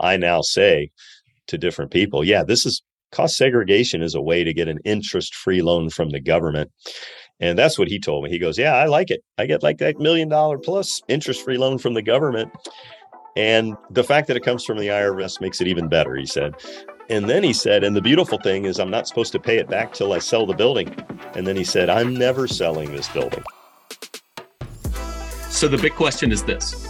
I now say to different people, yeah, this is cost segregation is a way to get an interest free loan from the government. And that's what he told me. He goes, Yeah, I like it. I get like that million dollar plus interest free loan from the government. And the fact that it comes from the IRS makes it even better, he said. And then he said, and the beautiful thing is, I'm not supposed to pay it back till I sell the building. And then he said, I'm never selling this building. So the big question is this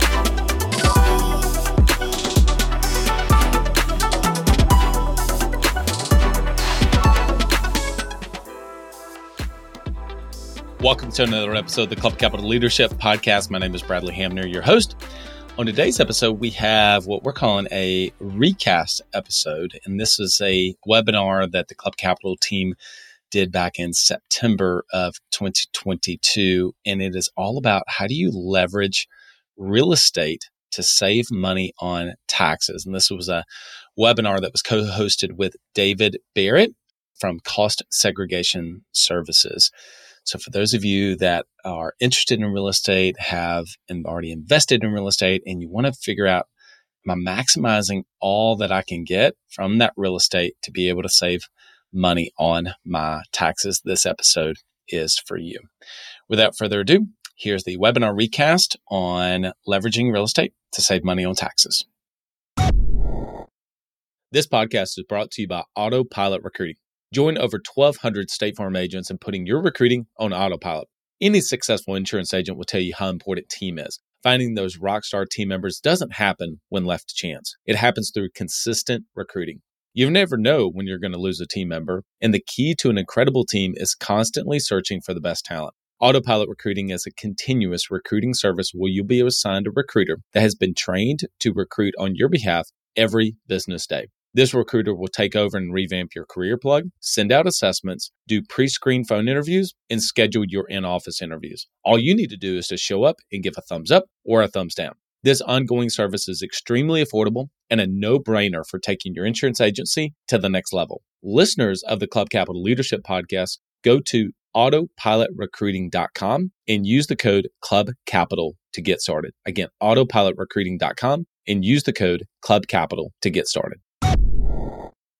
Welcome to another episode of the Club Capital Leadership Podcast. My name is Bradley Hamner, your host. On today's episode, we have what we're calling a recast episode. And this is a webinar that the Club Capital team did back in September of 2022. And it is all about how do you leverage real estate to save money on taxes. And this was a webinar that was co hosted with David Barrett from Cost Segregation Services. So, for those of you that are interested in real estate, have already invested in real estate, and you want to figure out, am I maximizing all that I can get from that real estate to be able to save money on my taxes? This episode is for you. Without further ado, here's the webinar recast on leveraging real estate to save money on taxes. This podcast is brought to you by Autopilot Recruiting. Join over 1,200 State Farm agents in putting your recruiting on autopilot. Any successful insurance agent will tell you how important team is. Finding those rockstar team members doesn't happen when left to chance. It happens through consistent recruiting. You never know when you're going to lose a team member, and the key to an incredible team is constantly searching for the best talent. Autopilot Recruiting is a continuous recruiting service where you'll be assigned a recruiter that has been trained to recruit on your behalf every business day. This recruiter will take over and revamp your CareerPlug, send out assessments, do pre screen phone interviews, and schedule your in office interviews. All you need to do is to show up and give a thumbs up or a thumbs down. This ongoing service is extremely affordable and a no brainer for taking your insurance agency to the next level. Listeners of the Club Capital Leadership Podcast, go to autopilotrecruiting.com and use the code Club Capital to get started. Again, autopilotrecruiting.com and use the code Club Capital to get started.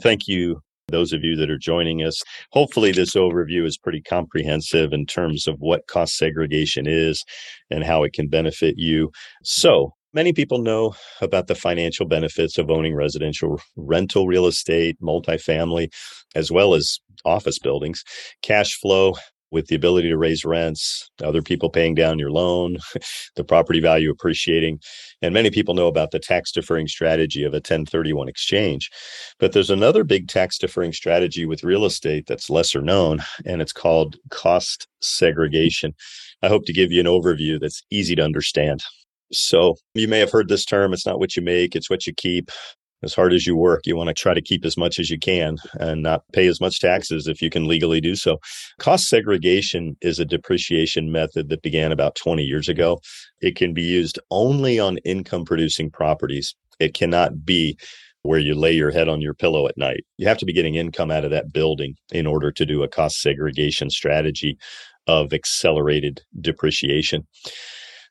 Thank you, those of you that are joining us. Hopefully, this overview is pretty comprehensive in terms of what cost segregation is and how it can benefit you. So, Many people know about the financial benefits of owning residential rental real estate, multifamily, as well as office buildings. Cash flow with the ability to raise rents, other people paying down your loan, the property value appreciating. And many people know about the tax deferring strategy of a 1031 exchange. But there's another big tax deferring strategy with real estate that's lesser known, and it's called cost segregation. I hope to give you an overview that's easy to understand. So you may have heard this term it's not what you make, it's what you keep as hard as you work, you want to try to keep as much as you can and not pay as much taxes if you can legally do so. Cost segregation is a depreciation method that began about 20 years ago. It can be used only on income producing properties. It cannot be where you lay your head on your pillow at night. You have to be getting income out of that building in order to do a cost segregation strategy of accelerated depreciation.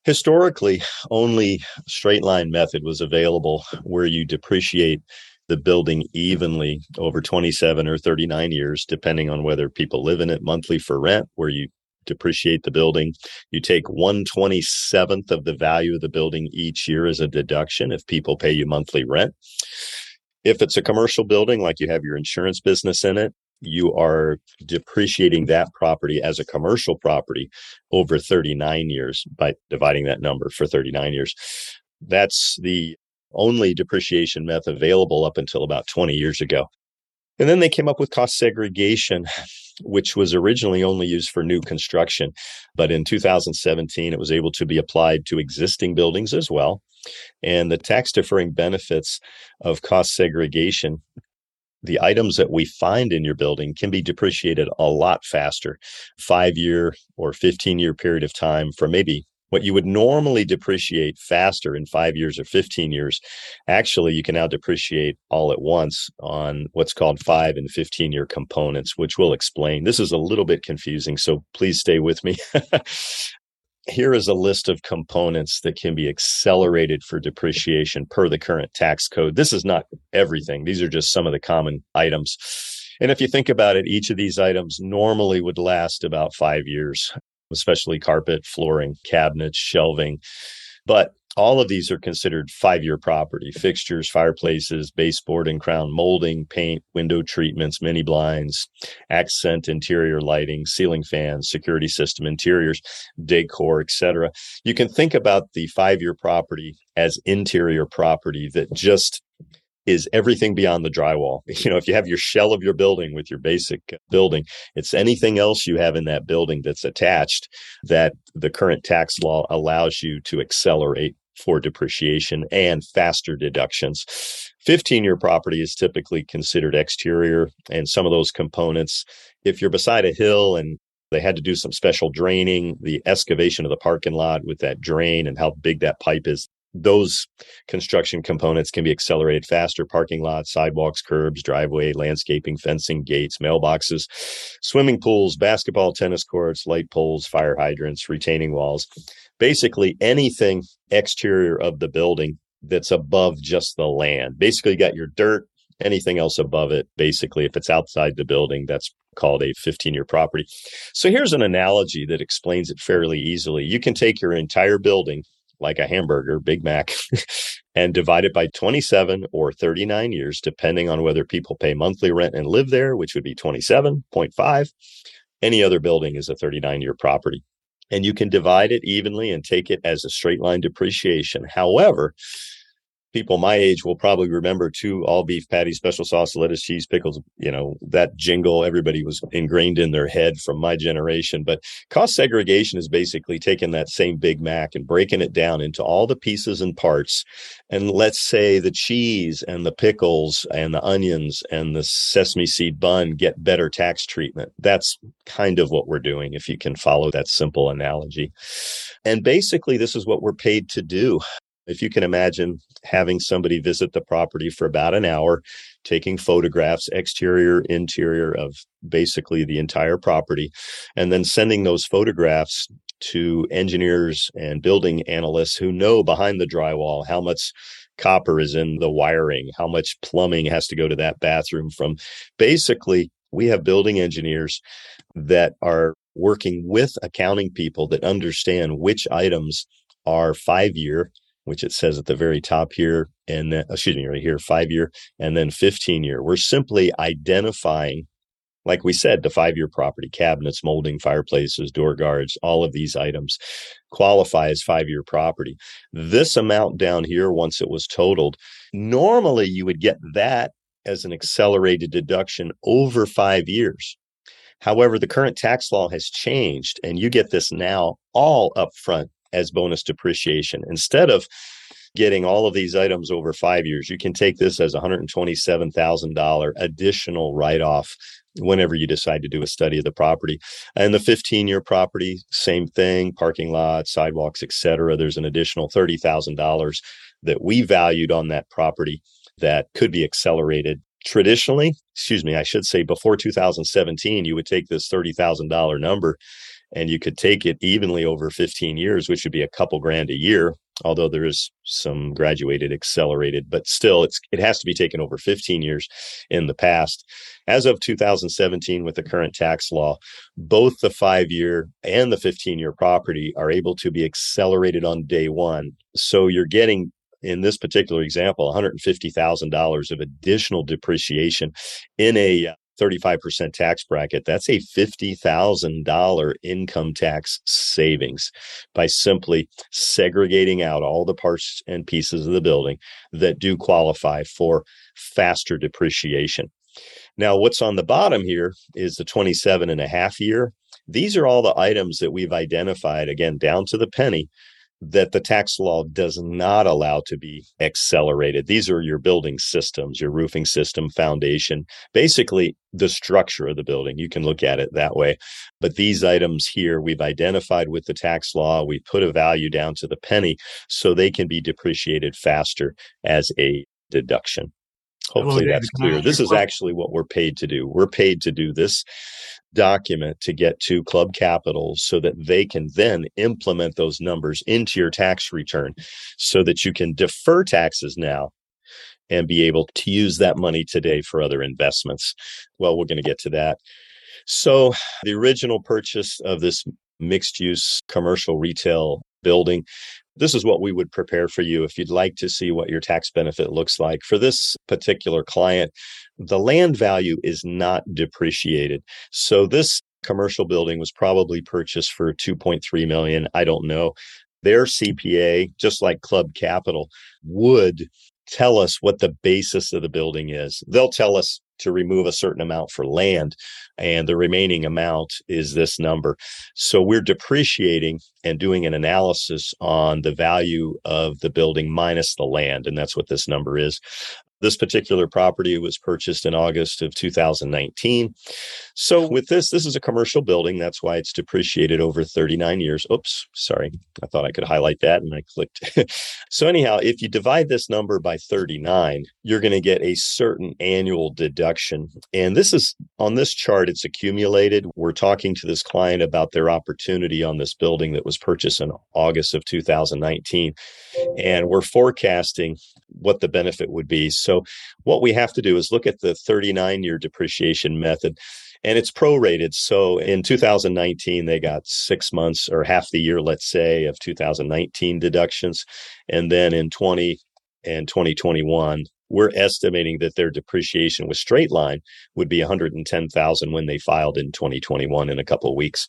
Historically, only straight line method was available where you depreciate the building evenly over 27 or 39 years, depending on whether people live in it monthly for rent, where you depreciate the building. You take 127th of the value of the building each year as a deduction if people pay you monthly rent. If it's a commercial building, like you have your insurance business in it, you are depreciating that property as a commercial property over 39 years by dividing that number for 39 years. That's the only depreciation method available up until about 20 years ago. And then they came up with cost segregation, which was originally only used for new construction. But in 2017, it was able to be applied to existing buildings as well. And the tax deferring benefits of cost segregation the items that we find in your building can be depreciated a lot faster, five year or 15 year period of time for maybe what you would normally depreciate faster in five years or 15 years, actually, you can now depreciate all at once on what's called five and 15 year components, which we'll explain. This is a little bit confusing, so please stay with me. Here is a list of components that can be accelerated for depreciation per the current tax code. This is not everything, these are just some of the common items. And if you think about it, each of these items normally would last about five years especially carpet, flooring, cabinets, shelving. But all of these are considered five year property fixtures, fireplaces, baseboard and crown molding, paint, window treatments, mini blinds, accent interior lighting, ceiling fans, security system interiors, decor, etc. You can think about the five year property as interior property that just is everything beyond the drywall. You know, if you have your shell of your building with your basic building, it's anything else you have in that building that's attached that the current tax law allows you to accelerate for depreciation and faster deductions. 15 year property is typically considered exterior, and some of those components, if you're beside a hill and they had to do some special draining, the excavation of the parking lot with that drain and how big that pipe is those construction components can be accelerated faster parking lots sidewalks curbs driveway landscaping fencing gates mailboxes swimming pools basketball tennis courts light poles fire hydrants retaining walls basically anything exterior of the building that's above just the land basically you got your dirt anything else above it basically if it's outside the building that's called a 15 year property so here's an analogy that explains it fairly easily you can take your entire building like a hamburger, Big Mac, and divide it by 27 or 39 years, depending on whether people pay monthly rent and live there, which would be 27.5. Any other building is a 39 year property. And you can divide it evenly and take it as a straight line depreciation. However, people my age will probably remember two all beef patties, special sauce, lettuce, cheese, pickles. You know, that jingle, everybody was ingrained in their head from my generation. But cost segregation is basically taking that same Big Mac and breaking it down into all the pieces and parts. And let's say the cheese and the pickles and the onions and the sesame seed bun get better tax treatment. That's kind of what we're doing, if you can follow that simple analogy. And basically, this is what we're paid to do. If you can imagine having somebody visit the property for about an hour, taking photographs, exterior, interior of basically the entire property, and then sending those photographs to engineers and building analysts who know behind the drywall how much copper is in the wiring, how much plumbing has to go to that bathroom from basically we have building engineers that are working with accounting people that understand which items are 5 year which it says at the very top here, and then, uh, excuse me, right here, five year, and then 15 year. We're simply identifying, like we said, the five year property cabinets, molding, fireplaces, door guards, all of these items qualify as five year property. This amount down here, once it was totaled, normally you would get that as an accelerated deduction over five years. However, the current tax law has changed, and you get this now all upfront as bonus depreciation. Instead of getting all of these items over five years, you can take this as $127,000 additional write off whenever you decide to do a study of the property. And the 15 year property, same thing, parking lots, sidewalks, etc. There's an additional $30,000 that we valued on that property that could be accelerated traditionally, excuse me, I should say before 2017, you would take this $30,000 number and you could take it evenly over 15 years, which would be a couple grand a year. Although there is some graduated, accelerated, but still, it's it has to be taken over 15 years in the past. As of 2017, with the current tax law, both the five year and the 15 year property are able to be accelerated on day one. So you're getting in this particular example, $150,000 of additional depreciation in a 35% tax bracket, that's a $50,000 income tax savings by simply segregating out all the parts and pieces of the building that do qualify for faster depreciation. Now, what's on the bottom here is the 27 and a half year. These are all the items that we've identified, again, down to the penny, that the tax law does not allow to be accelerated. These are your building systems, your roofing system, foundation, basically the structure of the building. You can look at it that way. But these items here, we've identified with the tax law. We put a value down to the penny so they can be depreciated faster as a deduction. Hopefully that's clear. This is actually what we're paid to do. We're paid to do this document to get to club capital so that they can then implement those numbers into your tax return so that you can defer taxes now and be able to use that money today for other investments. Well, we're going to get to that. So, the original purchase of this mixed use commercial retail building this is what we would prepare for you if you'd like to see what your tax benefit looks like. For this particular client, the land value is not depreciated. So this commercial building was probably purchased for 2.3 million. I don't know. Their CPA, just like Club Capital, would tell us what the basis of the building is. They'll tell us to remove a certain amount for land and the remaining amount is this number. So we're depreciating and doing an analysis on the value of the building minus the land. And that's what this number is. This particular property was purchased in August of 2019. So, with this, this is a commercial building. That's why it's depreciated over 39 years. Oops, sorry. I thought I could highlight that and I clicked. so, anyhow, if you divide this number by 39, you're going to get a certain annual deduction. And this is on this chart, it's accumulated. We're talking to this client about their opportunity on this building that was purchased in August of 2019. And we're forecasting what the benefit would be. So what we have to do is look at the 39 year depreciation method and it's prorated. So in 2019, they got six months or half the year, let's say, of 2019 deductions. And then in 20 and 2021, we're estimating that their depreciation with straight line would be 110,000 when they filed in 2021 in a couple of weeks.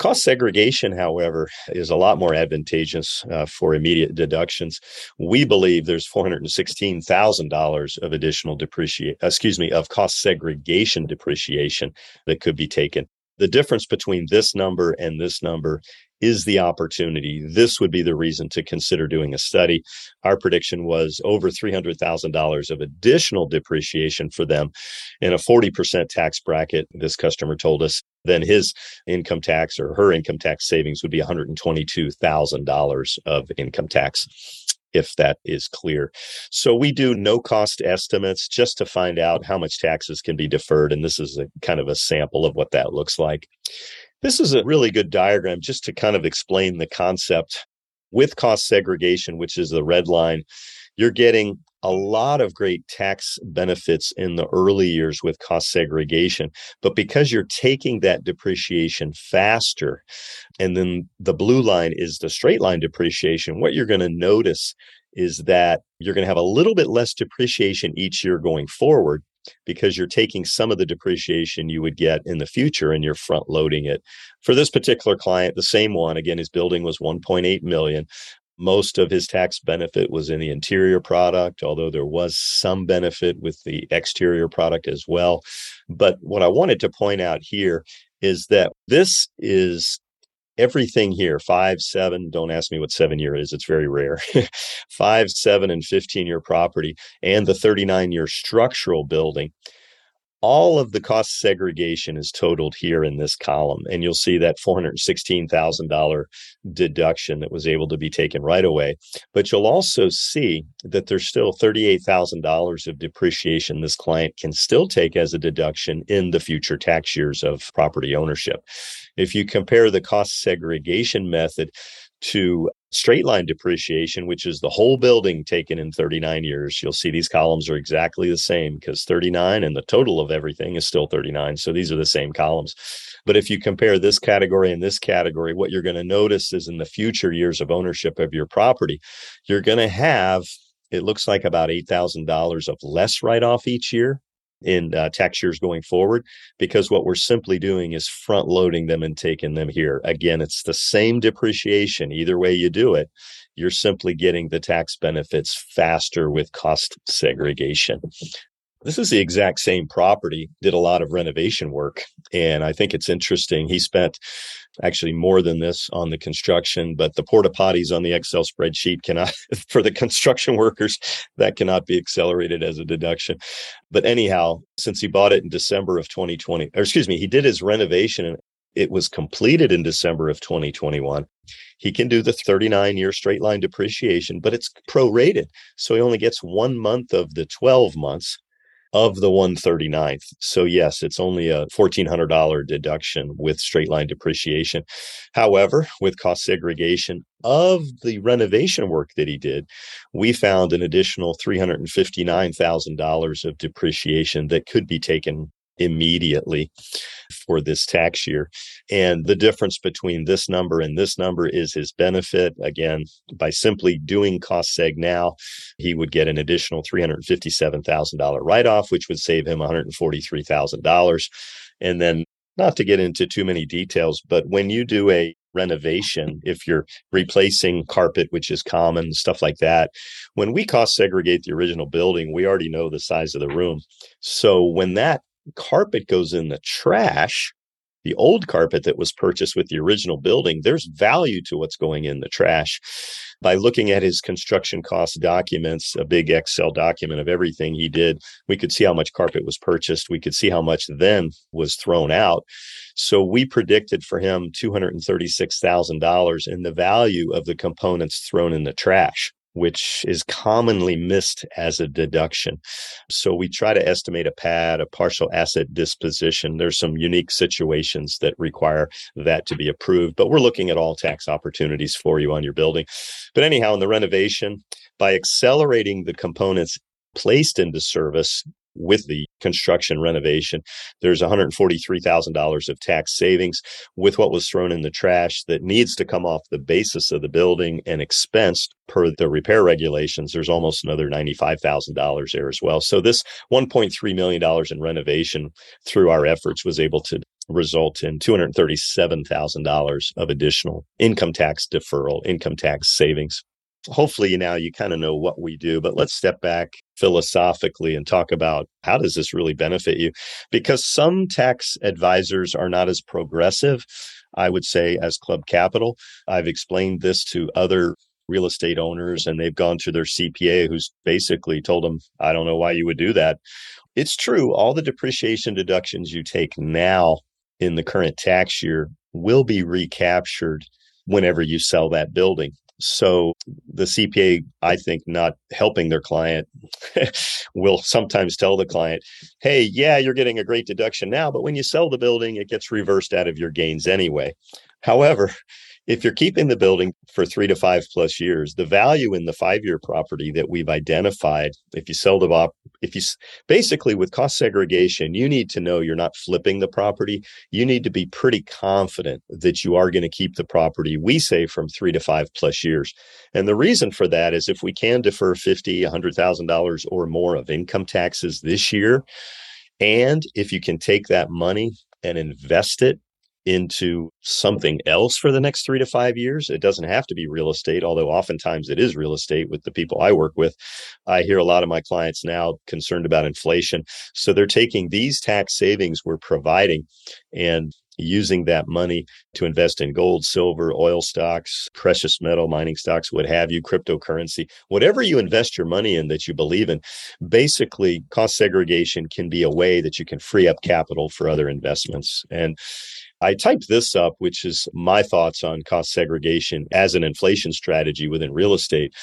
Cost segregation, however, is a lot more advantageous uh, for immediate deductions. We believe there's $416,000 of additional depreciation, excuse me, of cost segregation depreciation that could be taken. The difference between this number and this number is the opportunity. This would be the reason to consider doing a study. Our prediction was over $300,000 of additional depreciation for them in a 40% tax bracket. This customer told us then his income tax or her income tax savings would be $122,000 of income tax if that is clear. So we do no cost estimates just to find out how much taxes can be deferred. And this is a kind of a sample of what that looks like. This is a really good diagram just to kind of explain the concept with cost segregation, which is the red line. You're getting a lot of great tax benefits in the early years with cost segregation. But because you're taking that depreciation faster, and then the blue line is the straight line depreciation, what you're going to notice is that you're going to have a little bit less depreciation each year going forward because you're taking some of the depreciation you would get in the future and you're front loading it. For this particular client, the same one, again, his building was 1.8 million. Most of his tax benefit was in the interior product, although there was some benefit with the exterior product as well. But what I wanted to point out here is that this is everything here five seven don't ask me what seven year is it's very rare five seven and 15 year property and the 39 year structural building all of the cost segregation is totaled here in this column and you'll see that $416,000 deduction that was able to be taken right away. But you'll also see that there's still $38,000 of depreciation this client can still take as a deduction in the future tax years of property ownership. If you compare the cost segregation method to straight line depreciation, which is the whole building taken in 39 years, you'll see these columns are exactly the same because 39 and the total of everything is still 39. So these are the same columns. But if you compare this category and this category, what you're going to notice is in the future years of ownership of your property, you're going to have, it looks like about $8,000 of less write off each year in uh, tax years going forward because what we're simply doing is front loading them and taking them here. Again, it's the same depreciation either way you do it. You're simply getting the tax benefits faster with cost segregation. This is the exact same property, did a lot of renovation work. And I think it's interesting. He spent actually more than this on the construction, but the porta potties on the Excel spreadsheet cannot, for the construction workers, that cannot be accelerated as a deduction. But anyhow, since he bought it in December of 2020, or excuse me, he did his renovation and it was completed in December of 2021. He can do the 39 year straight line depreciation, but it's prorated. So he only gets one month of the 12 months of the 139th. So yes, it's only a $1400 deduction with straight line depreciation. However, with cost segregation of the renovation work that he did, we found an additional $359,000 of depreciation that could be taken immediately for this tax year. And the difference between this number and this number is his benefit. Again, by simply doing cost seg now, he would get an additional $357,000 write off, which would save him $143,000. And then, not to get into too many details, but when you do a renovation, if you're replacing carpet, which is common, stuff like that. When we cost segregate the original building, we already know the size of the room. So when that carpet goes in the trash, the old carpet that was purchased with the original building, there's value to what's going in the trash. By looking at his construction cost documents, a big Excel document of everything he did, we could see how much carpet was purchased. We could see how much then was thrown out. So we predicted for him $236,000 in the value of the components thrown in the trash which is commonly missed as a deduction. So we try to estimate a PAD, a partial asset disposition. There's some unique situations that require that to be approved, but we're looking at all tax opportunities for you on your building. But anyhow, in the renovation, by accelerating the components placed into service with the construction renovation. There's $143,000 of tax savings with what was thrown in the trash that needs to come off the basis of the building and expensed per the repair regulations. There's almost another $95,000 there as well. So this $1.3 million in renovation through our efforts was able to result in $237,000 of additional income tax deferral, income tax savings hopefully now you kind of know what we do but let's step back philosophically and talk about how does this really benefit you? Because some tax advisors are not as progressive i would say as club capital. I've explained this to other real estate owners and they've gone to their cpa who's basically told them i don't know why you would do that. It's true all the depreciation deductions you take now in the current tax year will be recaptured whenever you sell that building so the CPA, I think, not helping their client will sometimes tell the client, hey, yeah, you're getting a great deduction now, but when you sell the building, it gets reversed out of your gains anyway. However, if you're keeping the building for three to five plus years, the value in the five year property that we've identified, if you sell the op, if you basically with cost segregation, you need to know you're not flipping the property. You need to be pretty confident that you are going to keep the property, we say from three to five plus years. And the reason for that is if we can defer fifty, a hundred thousand dollars or more of income taxes this year, and if you can take that money and invest it into something else for the next three to five years. It doesn't have to be real estate, although oftentimes it is real estate with the people I work with. I hear a lot of my clients now concerned about inflation. So they're taking these tax savings we're providing and using that money to invest in gold, silver, oil stocks, precious metal, mining stocks, what have you, cryptocurrency, whatever you invest your money in that you believe in. Basically, cost segregation can be a way that you can free up capital for other investments. And I typed this up, which is my thoughts on cost segregation as an inflation strategy within real estate.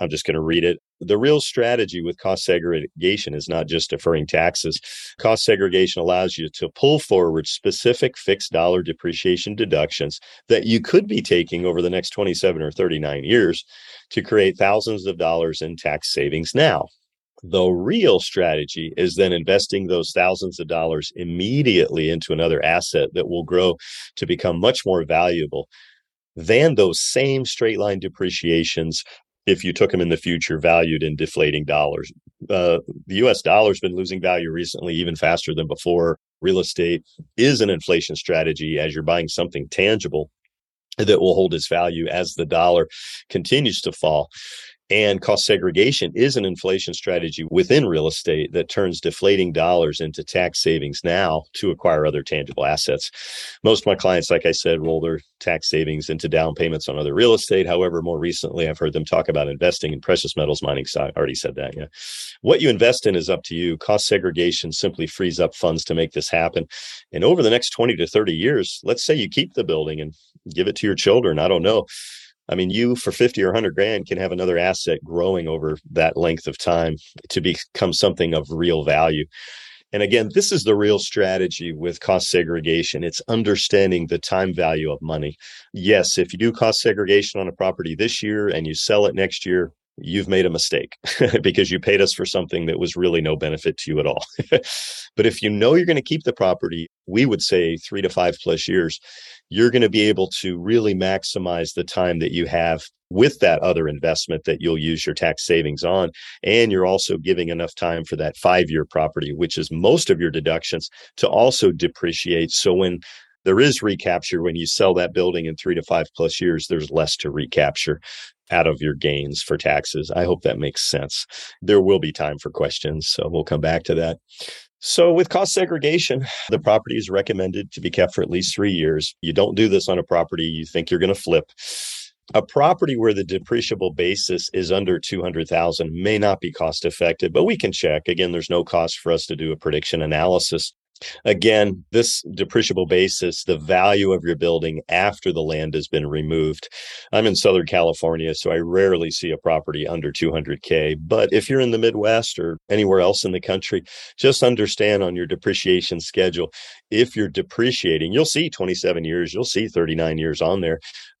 I'm just going to read it. The real strategy with cost segregation is not just deferring taxes. Cost segregation allows you to pull forward specific fixed dollar depreciation deductions that you could be taking over the next 27 or 39 years to create thousands of dollars in tax savings now. The real strategy is then investing those thousands of dollars immediately into another asset that will grow to become much more valuable than those same straight line depreciations if you took them in the future valued in deflating dollars. Uh, the US dollar's been losing value recently, even faster than before. Real estate is an inflation strategy as you're buying something tangible that will hold its value as the dollar continues to fall. And cost segregation is an inflation strategy within real estate that turns deflating dollars into tax savings now to acquire other tangible assets. Most of my clients, like I said, roll their tax savings into down payments on other real estate. However, more recently, I've heard them talk about investing in precious metals mining. So I already said that. Yeah. What you invest in is up to you. Cost segregation simply frees up funds to make this happen. And over the next 20 to 30 years, let's say you keep the building and give it to your children. I don't know I mean, you for 50 or 100 grand can have another asset growing over that length of time to become something of real value. And again, this is the real strategy with cost segregation. It's understanding the time value of money. Yes, if you do cost segregation on a property this year and you sell it next year, you've made a mistake because you paid us for something that was really no benefit to you at all. but if you know you're going to keep the property, we would say three to five plus years, you're going to be able to really maximize the time that you have with that other investment that you'll use your tax savings on. And you're also giving enough time for that five year property, which is most of your deductions, to also depreciate. So when there is recapture when you sell that building in three to five plus years, there's less to recapture out of your gains for taxes. I hope that makes sense. There will be time for questions, so we'll come back to that. So, with cost segregation, the property is recommended to be kept for at least three years. You don't do this on a property you think you're going to flip. A property where the depreciable basis is under 200,000 may not be cost effective, but we can check. Again, there's no cost for us to do a prediction analysis. Again, this depreciable basis, the value of your building after the land has been removed. I'm in Southern California, so I rarely see a property under 200K. But if you're in the Midwest or anywhere else in the country, just understand on your depreciation schedule, if you're depreciating, you'll see 27 years, you'll see 39 years on there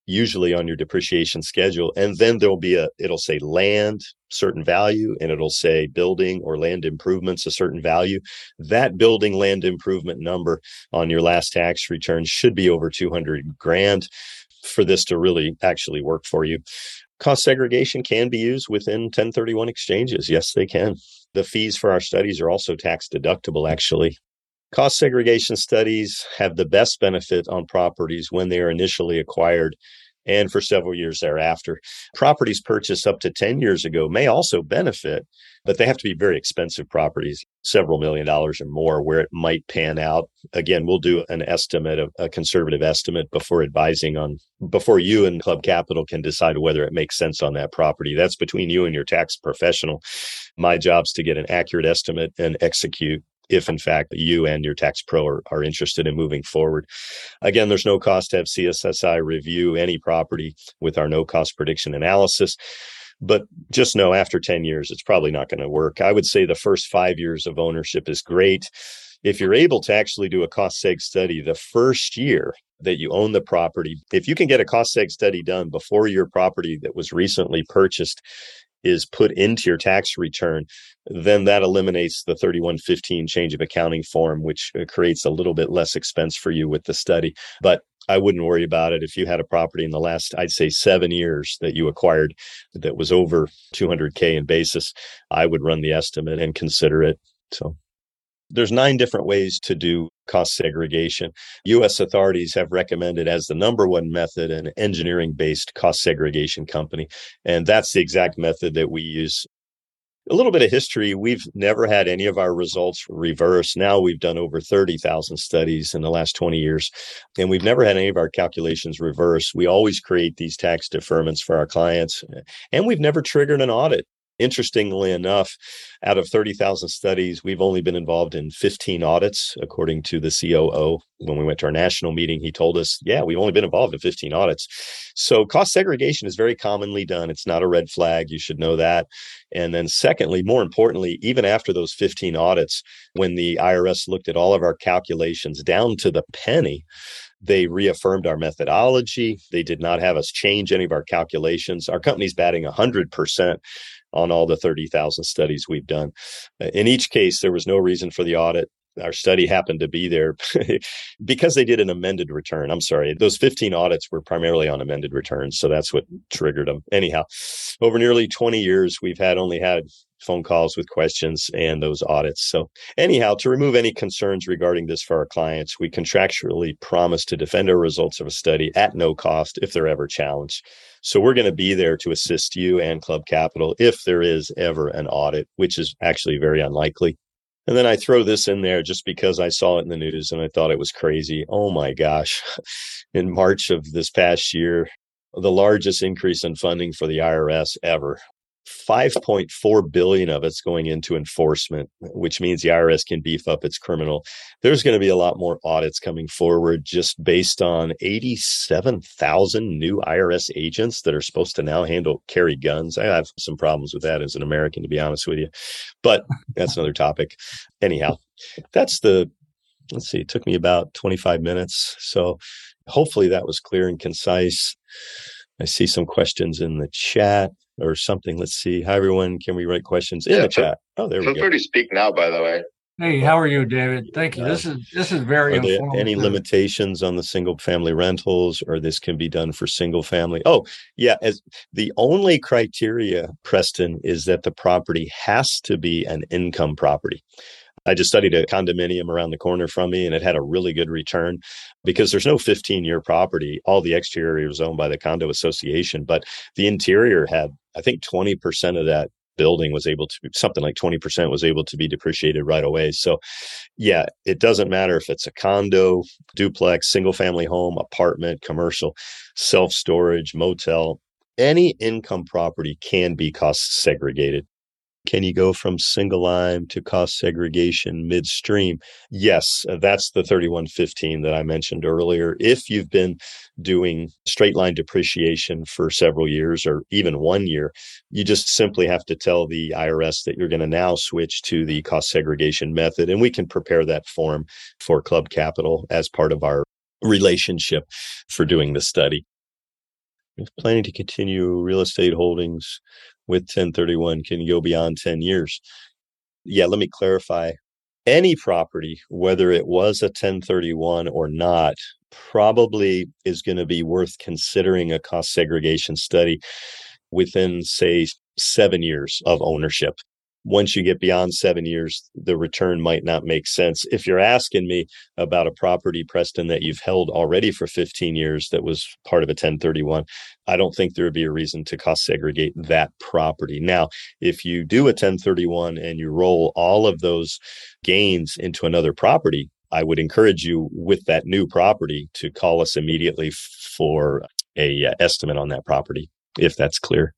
usually on your depreciation schedule. And then there'll be a, it'll say land, certain value, and it'll say building or land improvements, a certain value. That building land improvement number on your last tax return should be over 200 grand for this to really actually work for you. Cost segregation can be used within 1031 exchanges. Yes, they can. The fees for our studies are also tax deductible, actually. Cost segregation studies have the best benefit on properties when they are initially acquired and for several years thereafter. Properties purchased up to 10 years ago may also benefit, but they have to be very expensive properties, several million dollars or more, where it might pan out. Again, we'll do an estimate, a conservative estimate before advising on, before you and Club Capital can decide whether it makes sense on that property. That's between you and your tax professional. My job's to get an accurate estimate and execute if in fact you and your tax pro are, are interested in moving forward. Again, there's no cost to have CSSI review any property with our no cost prediction analysis. But just know after 10 years, it's probably not going to work. I would say the first five years of ownership is great. If you're able to actually do a cost seg study the first year that you own the property, if you can get a cost seg study done before your property that was recently purchased is put into your tax return, then that eliminates the 3115 change of accounting form, which uh, creates a little bit less expense for you with the study. But I wouldn't worry about it if you had a property in the last, I'd say, seven years that you acquired that was over 200K in basis. I would run the estimate and consider it. So there's nine different ways to do cost segregation. US authorities have recommended as the number one method an engineering based cost segregation company. And that's the exact method that we use. A little bit of history. We've never had any of our results reverse. Now we've done over 30,000 studies in the last 20 years, and we've never had any of our calculations reverse. We always create these tax deferments for our clients, and we've never triggered an audit Interestingly enough, out of 30,000 studies, we've only been involved in 15 audits, according to the COO. When we went to our national meeting, he told us, yeah, we've only been involved in 15 audits. So cost segregation is very commonly done. It's not a red flag. You should know that. And then, secondly, more importantly, even after those 15 audits, when the IRS looked at all of our calculations down to the penny, they reaffirmed our methodology. They did not have us change any of our calculations. Our company's batting 100% on all the 30,000 studies we've done. In each case, there was no reason for the audit. Our study happened to be there because they did an amended return. I'm sorry, those 15 audits were primarily on amended returns. So that's what triggered them. Anyhow, over nearly 20 years, we've had only had phone calls with questions and those audits. So, anyhow, to remove any concerns regarding this for our clients, we contractually promise to defend our results of a study at no cost if they're ever challenged. So, we're going to be there to assist you and Club Capital if there is ever an audit, which is actually very unlikely. And then I throw this in there just because I saw it in the news and I thought it was crazy. Oh my gosh. In March of this past year, the largest increase in funding for the IRS ever 5.4 billion of it's going into enforcement, which means the IRS can beef up its criminal. There's going to be a lot more audits coming forward just based on 87,000 new IRS agents that are supposed to now handle carry guns. I have some problems with that as an American, to be honest with you, but that's another topic. Anyhow, that's the, let's see, it took me about 25 minutes. So hopefully that was clear and concise. I see some questions in the chat or something. Let's see. Hi, everyone. Can we write questions in yeah, the chat? Oh, there we go. Feel free to speak now, by the way. Hey, how are you, David? Thank you. Uh, this is this is very are there any limitations on the single family rentals, or this can be done for single family? Oh, yeah. As the only criteria, Preston, is that the property has to be an income property. I just studied a condominium around the corner from me and it had a really good return because there's no 15 year property. All the exterior was owned by the condo association, but the interior had, I think 20% of that building was able to something like 20% was able to be depreciated right away. So, yeah, it doesn't matter if it's a condo, duplex, single family home, apartment, commercial, self storage, motel, any income property can be cost segregated. Can you go from single line to cost segregation midstream? Yes, uh, that's the 3115 that I mentioned earlier. If you've been doing straight line depreciation for several years or even one year, you just simply have to tell the IRS that you're going to now switch to the cost segregation method. And we can prepare that form for Club Capital as part of our relationship for doing the study. If planning to continue real estate holdings with 1031 can go beyond 10 years. Yeah, let me clarify. Any property, whether it was a 1031 or not, probably is going to be worth considering a cost segregation study within, say, seven years of ownership once you get beyond seven years, the return might not make sense. If you're asking me about a property, Preston, that you've held already for 15 years that was part of a 1031, I don't think there would be a reason to cost segregate that property. Now, if you do a 1031 and you roll all of those gains into another property, I would encourage you with that new property to call us immediately for a uh, estimate on that property, if that's clear.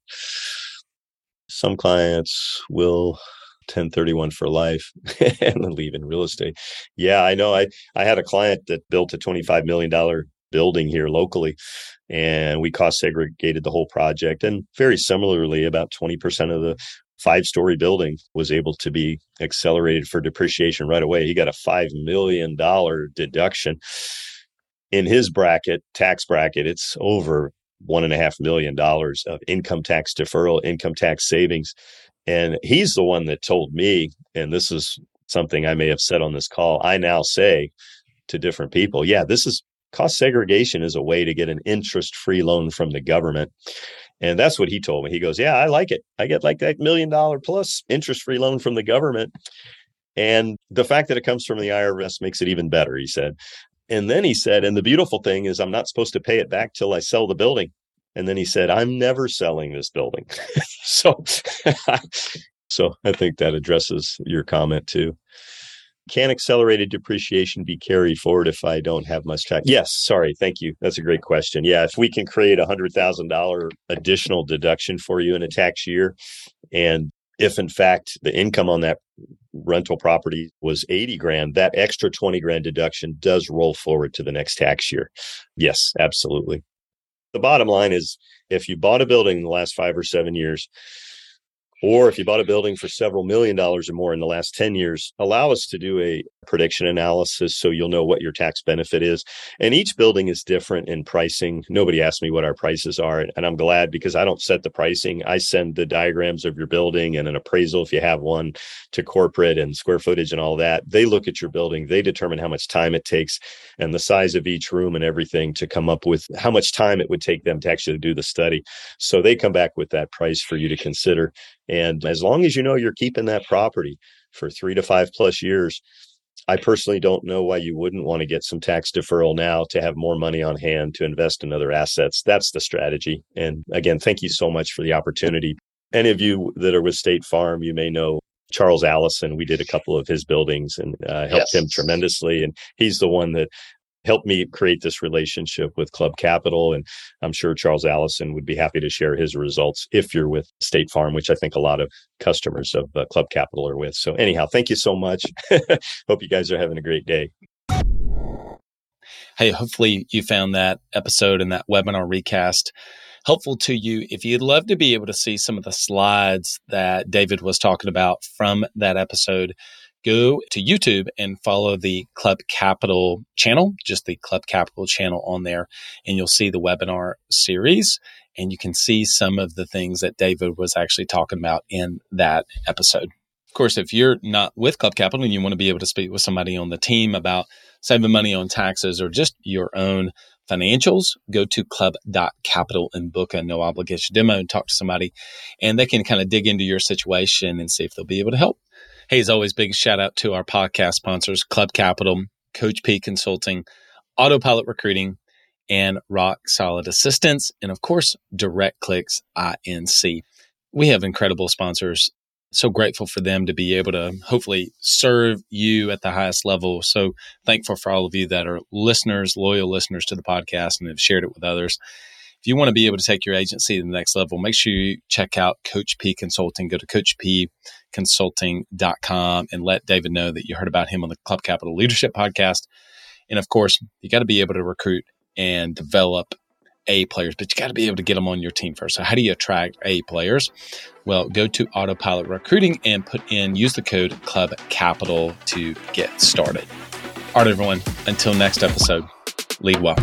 Some clients will 1031 for life and then leave in real estate. Yeah, I know. I, I had a client that built a $25 million building here locally and we cost segregated the whole project. And very similarly, about 20% of the five story building was able to be accelerated for depreciation right away. He got a $5 million deduction in his bracket, tax bracket. It's over one and a half million dollars of income tax deferral, income tax savings. And he's the one that told me, and this is something I may have said on this call. I now say to different people, yeah, this is cost segregation is a way to get an interest free loan from the government. And that's what he told me. He goes, Yeah, I like it. I get like that million dollar plus interest free loan from the government. And the fact that it comes from the IRS makes it even better, he said. And then he said, and the beautiful thing is, I'm not supposed to pay it back till I sell the building. And then he said, I'm never selling this building. so, so I think that addresses your comment too. Can accelerated depreciation be carried forward if I don't have much tax? Yes. Sorry. Thank you. That's a great question. Yeah. If we can create a hundred thousand dollar additional deduction for you in a tax year, and if in fact the income on that rental property was 80 grand, that extra 20 grand deduction does roll forward to the next tax year. Yes, absolutely. The bottom line is if you bought a building in the last five or seven years, or if you bought a building for several million dollars or more in the last 10 years, allow us to do a prediction analysis so you'll know what your tax benefit is. And each building is different in pricing. Nobody asked me what our prices are, and I'm glad because I don't set the pricing. I send the diagrams of your building and an appraisal if you have one to corporate and square footage and all that. They look at your building, they determine how much time it takes and the size of each room and everything to come up with how much time it would take them to actually do the study. So they come back with that price for you to consider And as long as you know you're keeping that property for three to five plus years, I personally don't know why you wouldn't want to get some tax deferral now to have more money on hand to invest in other assets. That's the strategy. And again, thank you so much for the opportunity. Any of you that are with State Farm, you may know Charles Allison. We did a couple of his buildings and uh, helped yes. him tremendously. And he's the one that helped me create this relationship with Club Capital. And I'm sure Charles Allison would be happy to share his results if you're with State Farm, which I think a lot of customers of uh, Club Capital are with. So, anyhow, thank you so much. Hope you guys are having a great day. Hey, hopefully you found that episode and that webinar recast helpful to you. If you'd love to be able to see some of the slides that David was talking about from that episode, go to YouTube and follow the Club Capital channel, just the Club Capital channel on there, and you'll see the webinar series and you can see some of the things that David was actually talking about in that episode. Of course, if you're not with Club Capital and you want to be able to speak with somebody on the team about saving money on taxes or just your own financials, go to club.capital and book a no obligation demo and talk to somebody, and they can kind of dig into your situation and see if they'll be able to help. Hey, as always, big shout out to our podcast sponsors, Club Capital, Coach P Consulting, Autopilot Recruiting, and Rock Solid Assistants, and of course, Direct Clicks INC. We have incredible sponsors. So grateful for them to be able to hopefully serve you at the highest level. So thankful for all of you that are listeners, loyal listeners to the podcast, and have shared it with others if you want to be able to take your agency to the next level, make sure you check out Coach P Consulting. Go to coachpconsulting.com and let David know that you heard about him on the Club Capital Leadership Podcast. And of course, you got to be able to recruit and develop A players, but you got to be able to get them on your team first. So, how do you attract A players? Well, go to Autopilot Recruiting and put in, use the code Club Capital to get started. All right, everyone, until next episode, lead well.